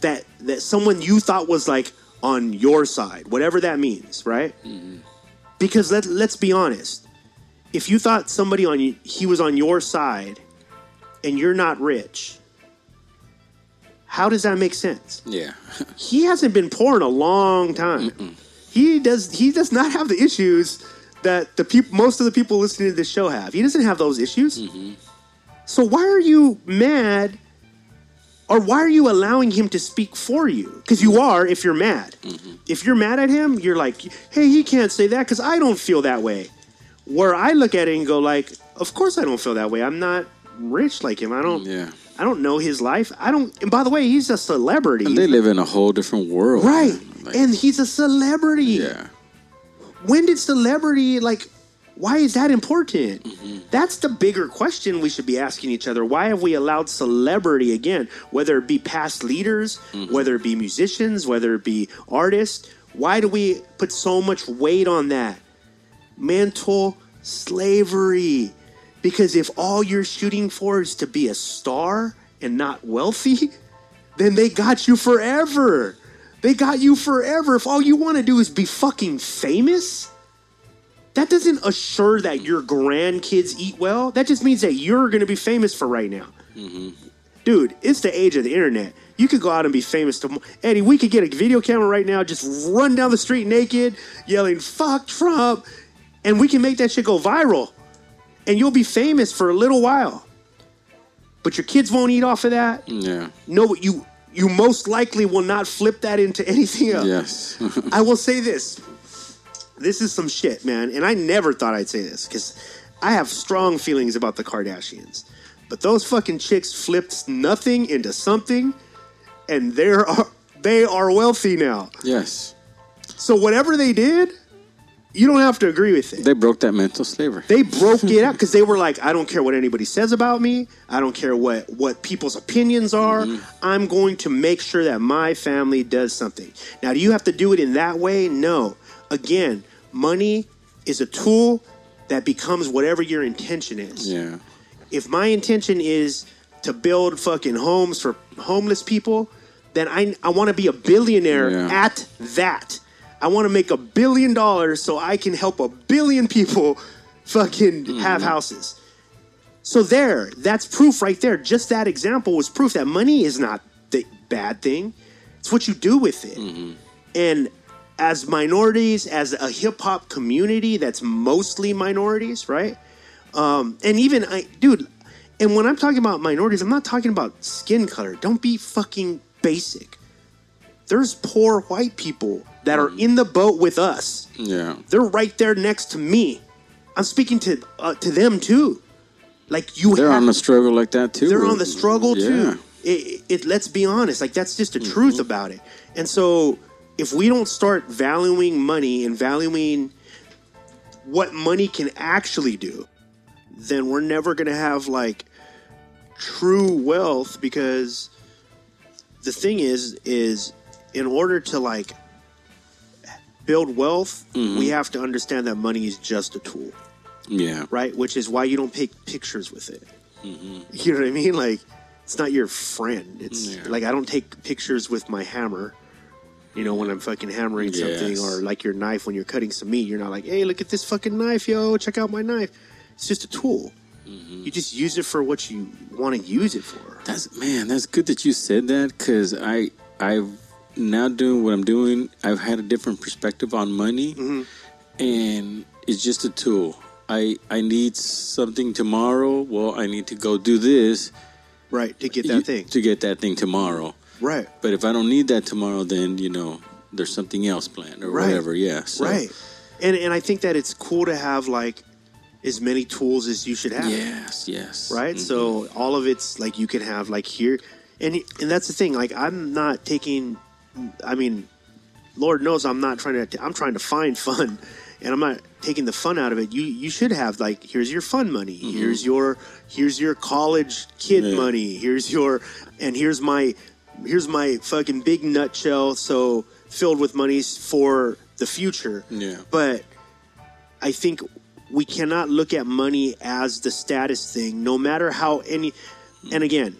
that that someone you thought was like on your side, whatever that means, right? Mm-hmm. Because let let's be honest. If you thought somebody on he was on your side and you're not rich, how does that make sense? Yeah. he hasn't been poor in a long time. He does he does not have the issues that the people most of the people listening to this show have. He doesn't have those issues. Mm-hmm. So why are you mad? Or why are you allowing him to speak for you? Because you are if you're mad. Mm-hmm. If you're mad at him, you're like, hey, he can't say that because I don't feel that way. Where I look at it and go like, of course I don't feel that way. I'm not rich like him. I don't Yeah. I don't know his life. I don't and by the way, he's a celebrity. And they live in a whole different world. Right. Like, and he's a celebrity. yeah. When did celebrity like why is that important? Mm-hmm. That's the bigger question we should be asking each other. Why have we allowed celebrity again, whether it be past leaders, mm-hmm. whether it be musicians, whether it be artists? Why do we put so much weight on that? Mental slavery. Because if all you're shooting for is to be a star and not wealthy, then they got you forever. They got you forever. If all you want to do is be fucking famous, that doesn't assure that your grandkids eat well. That just means that you're going to be famous for right now. Mm-hmm. Dude, it's the age of the internet. You could go out and be famous. To, Eddie, we could get a video camera right now, just run down the street naked, yelling, fuck Trump, and we can make that shit go viral. And you'll be famous for a little while. But your kids won't eat off of that. Yeah. No, you you most likely will not flip that into anything else. Yes. I will say this. This is some shit, man. And I never thought I'd say this because I have strong feelings about the Kardashians. But those fucking chicks flipped nothing into something, and they're they are wealthy now. yes. So whatever they did, you don't have to agree with it. They broke that mental slavery. They broke it out because they were like, I don't care what anybody says about me. I don't care what what people's opinions are. Mm-hmm. I'm going to make sure that my family does something. Now, do you have to do it in that way? No. Again, money is a tool that becomes whatever your intention is. yeah. If my intention is to build fucking homes for homeless people, then I I want to be a billionaire Yeah. at that. I want to make a billion dollars so I can help a billion people fucking mm-hmm. have houses. So there, that's proof right there. Just that example was proof that money is not the bad thing. It's what you do with it. Mm-hmm. And as minorities, as a hip hop community that's mostly minorities, right? Um, and even I, dude, and when I'm talking about minorities, I'm not talking about skin color. Don't be fucking basic. There's poor white people that are in the boat with us. Yeah. They're right there next to me. I'm speaking to uh, to them too. Like you, They're have, on the struggle like that too. they're on the struggle Yeah. too. It, it, it- let's be honest, like that's just the truth about it. And so, if we don't start valuing money and valuing what money can actually do, then we're never gonna have like true wealth because the thing is is in order to like build wealth we mm-hmm. have to understand that money is just a tool Yeah. right? Which is why you don't take pictures with it. Mm-hmm. You know what I mean? Like, it's not your friend. It's Yeah. like I don't take pictures with my hammer. You know, when I'm fucking hammering something, or like your knife when you're cutting some meat, you're not like, "Hey, look at this fucking knife, yo! Check out my knife." It's just a tool. You just use it for what you want to use it for. That's man. That's good that you said that because I I've now doing what I'm doing. I've had a different perspective on money, Mm-hmm. and it's just a tool. I I need something tomorrow. Well, I need to go do this, right to get that you- thing. to get that thing tomorrow. Right. But if I don't need that tomorrow, then you know there's something else planned or Right. whatever. Yeah. So, Right. And and I think that it's cool to have like as many tools as you should have. Yes. Yes. Right? Mhm. So all of it's like you can have like here and and that's the thing like I'm not taking I mean Lord knows I'm not trying to I'm trying to find fun and I'm not taking the fun out of it. You you should have like here's your fun money. Here's your here's your college kid Yeah. money. Here's your and here's my here's my fucking big nutshell so filled with monies for the future. Yeah. But I think we cannot look at money as the status thing, no matter how any. And again,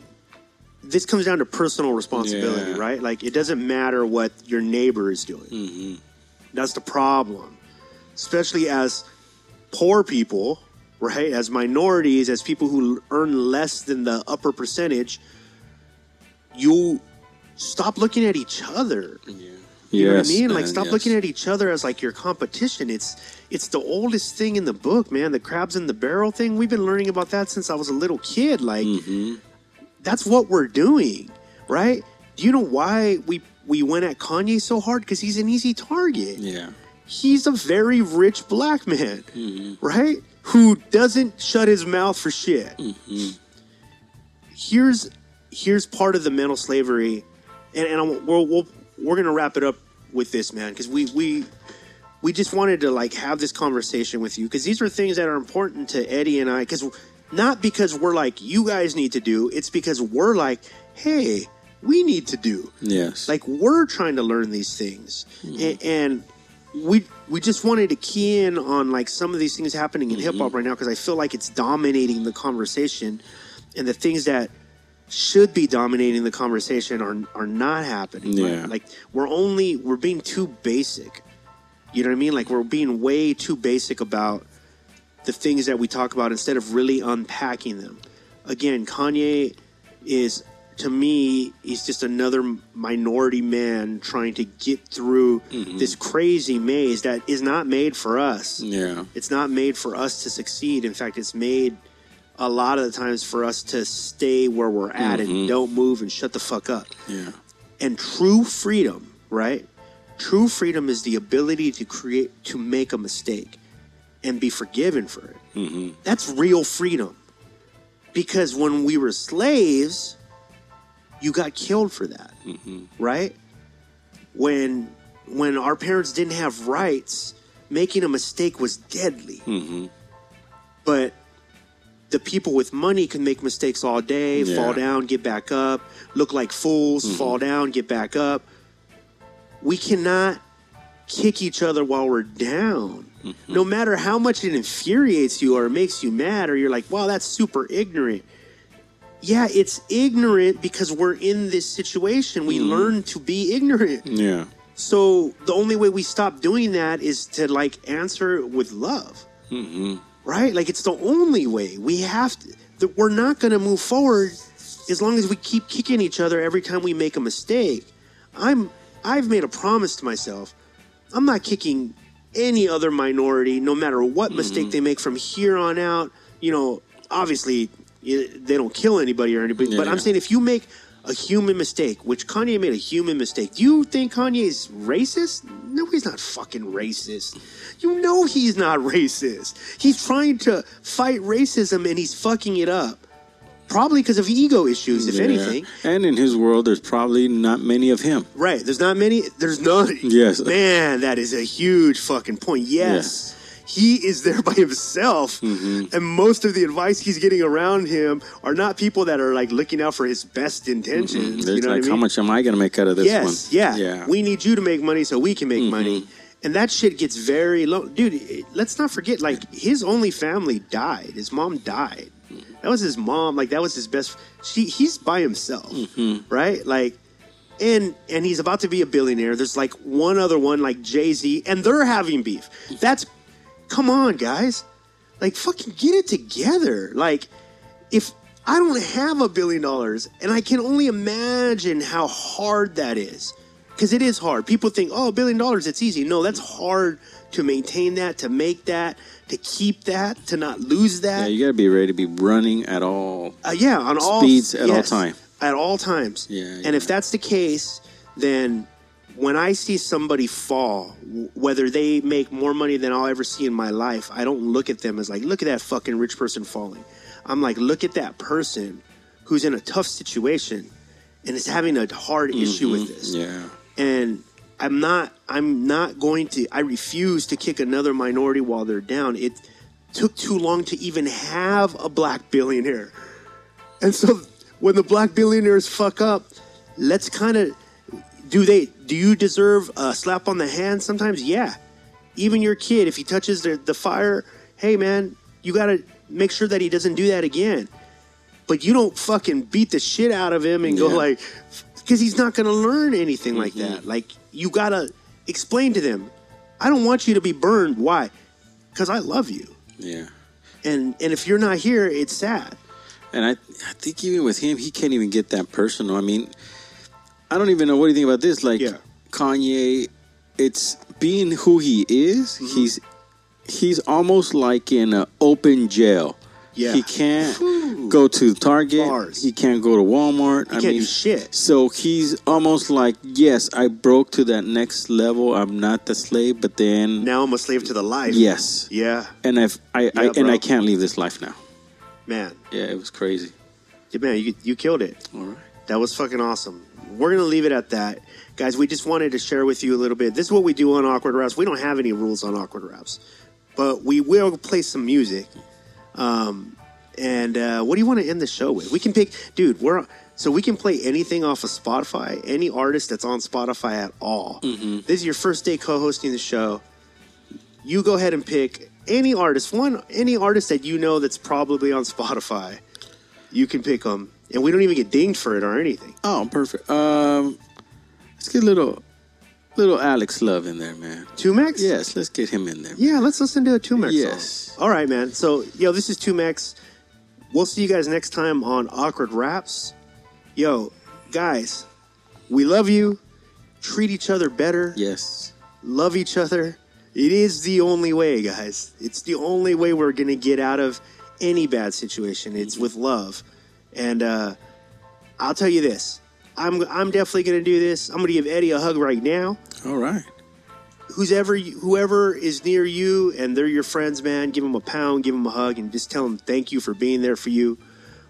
this comes down to personal responsibility, Yeah. right? Like it doesn't matter what your neighbor is doing. Mm-hmm. That's the problem, especially as poor people, right? As minorities, as people who earn less than the upper percentage. You stop looking at each other. Yeah. You know what I mean? Like stop yes. looking at each other as like your competition. It's it's the oldest thing in the book, man. The crabs in the barrel thing. We've been learning about that since I was a little kid. Like Mm-hmm. that's what we're doing, right? Do you know why we we went at Kanye so hard? Because he's an easy target. Yeah. He's a very rich black man, Mm-hmm. right? Who doesn't shut his mouth for shit. Mm-hmm. Here's here's part of the mental slavery, and and I'm, we're we'll, we're gonna wrap it up with this, man, because we we we just wanted to like have this conversation with you because these are things that are important to Eddie and I. Because not because we're like you guys need to do, it's because we're like, hey, we need to do. Yes. Like we're trying to learn these things, mm-hmm. A- and, we we just wanted to key in on like some of these things happening in hip hop mm-hmm. right now because I feel like it's dominating the conversation, and the things that should be dominating the conversation are are not happening. right? Yeah. Like we're only we're being too basic. You know what I mean? Like we're being way too basic about the things that we talk about instead of really unpacking them. Again, Kanye is to me he's just another minority man trying to get through mm-hmm. this crazy maze that is not made for us. yeah. It's not made for us to succeed. In fact, it's made a lot of the times for us to stay where we're at and mm-hmm. don't move and shut the fuck up. Yeah. And true freedom, right? True freedom is the ability to create, to make a mistake and be forgiven for it. Mm-hmm. That's real freedom. Because when we were slaves, you got killed for that, mm-hmm. right? When when our parents didn't have rights, making a mistake was deadly. But the people with money can make mistakes all day, Yeah. fall down, get back up, look like fools, mm-hmm. fall down, get back up. We cannot kick each other while we're down. Mm-hmm. No matter how much it infuriates you or makes you mad, or you're like, wow, that's super ignorant. Yeah, it's ignorant because we're in this situation. We mm-hmm. learn to be ignorant. Yeah. So the only way we stop doing that is to like answer with love, right? Like it's the only way. We have to. That we're not going to move forward as long as we keep kicking each other every time we make a mistake. I'm. I've made a promise to myself. I'm not kicking any other minority, no matter what mm-hmm. mistake they make from here on out. You know, obviously they don't kill anybody or anybody, but Yeah. I'm saying if you make a human mistake, which Kanye made a human mistake, do you think Kanye is racist? No, he's not fucking racist. You know he's not racist. He's trying to fight racism and he's fucking it up. Probably because of ego issues, if Yeah. anything. And in his world, there's probably not many of him. Right. There's not many. There's none. Yes. Man, that is a huge fucking point. Yes. He is there by himself. Mm-hmm. And most of the advice he's getting around him are not people that are like looking out for his best intentions. There's You know like, what I mean? how much am I going to make out of this yes. one? Yeah. Yeah. Mm-hmm. We need you to make money so we can make money. And that shit gets very low. Dude, let's not forget, like, his only family died. His mom died. Mm-hmm. That was his mom. Like, that was his best. She, he's by himself, Mm-hmm. right? Like, and and he's about to be a billionaire. There's like one other one, like Jay Z, and they're having beef. That's, come on, guys, like fucking get it together. Like, if I don't have a billion dollars, and I can only imagine how hard that is because it is hard. People think, oh, a billion dollars, it's easy. No, that's hard to maintain that, to make that, to keep that, to not lose that. Yeah, you got to be ready to be running at all. Uh, yeah, on all Speeds at all yes, time. At all times. Yeah, And yeah. if that's the case, then when I see somebody fall, whether they make more money than I'll ever see in my life, I don't look at them as like, look at that fucking rich person falling. I'm like, look at that person who's in a tough situation and is having a hard issue with mm-hmm. this Yeah. and I'm not I'm not going to I refuse to kick another minority while they're down. It took too long to even have a black billionaire. And so when the black billionaires fuck up, let's kind of do they do you deserve a slap on the hand sometimes? Yeah. Even your kid if he touches the, the fire, hey man, you got to make sure that he doesn't do that again. But you don't fucking beat the shit out of him and go like because he's not to learn anything like mm-hmm. that. Like you got to explain to them, I don't want you to be burned. Why? Cuz I love you. Yeah. And and if you're not here, it's sad. And I, I think even with him, he can't even get that personal. I mean, I don't even know what do you think about this. Like Yeah. Kanye, it's being who he is. Mm-hmm. He's he's almost like in an open jail. Yeah. He can't go to Target. Bars. He can't go to Walmart. He can't do shit. So he's almost like, yes, I broke to that next level. I'm not the slave, but then Now I'm a slave to the life. yes, Yeah, and I've, I, I and bro. I can't leave this life now. man. Yeah, it was crazy. Yeah, man, you you killed it. All right. That was fucking awesome. We're gonna leave it at that, guys. We just wanted to share with you a little bit. This is what we do on awkward raps. We don't have any rules on awkward raps, but we will play some music. Um, and uh, what do you want to end the show with? We can pick, dude. We're so we can play anything off of Spotify, any artist that's on Spotify at all. This is your first day co-hosting the show. You go ahead and pick any artist, one any artist that you know that's probably on Spotify. You can pick them, and we don't even get dinged for it or anything. Oh, perfect. Um, let's get a little, little Alex Love in there, man. Tumex? Yes, let's get him in there. Yeah, let's listen to a Tumex Yes. song. All right, man. So, yo, this is Tumex. We'll see you guys next time on Awkward Raps. Yo, guys, we love you. Treat each other better. Yes. Love each other. It is the only way, guys. It's the only way we're going to get out of any bad situation. It's with love. And uh, I'll tell you this. I'm, I'm definitely going to do this. I'm going to give Eddie a hug right now. All right. who's ever whoever is near you and they're your friends, man, give them a pound, give them a hug, and just tell them thank you for being there for you.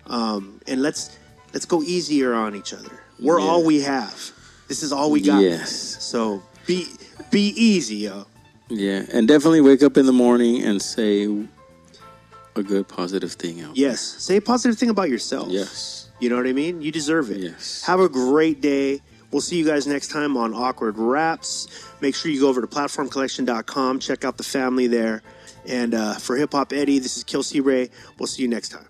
Um, and let's let's go easier on each other. We're Yeah. all we have. This is all we got. Yes. So be be easy, yo. Yeah, and definitely wake up in the morning and say a good positive thing out. Yes. Say a positive thing about yourself. Yes. You know what I mean? You deserve it. Yes. Have a great day. We'll see you guys next time on Awkward Raps. Make sure you go over to platformcollection.com. Check out the family there. And uh, for Hip Hop Eddie, this is Kill C Ray. We'll see you next time.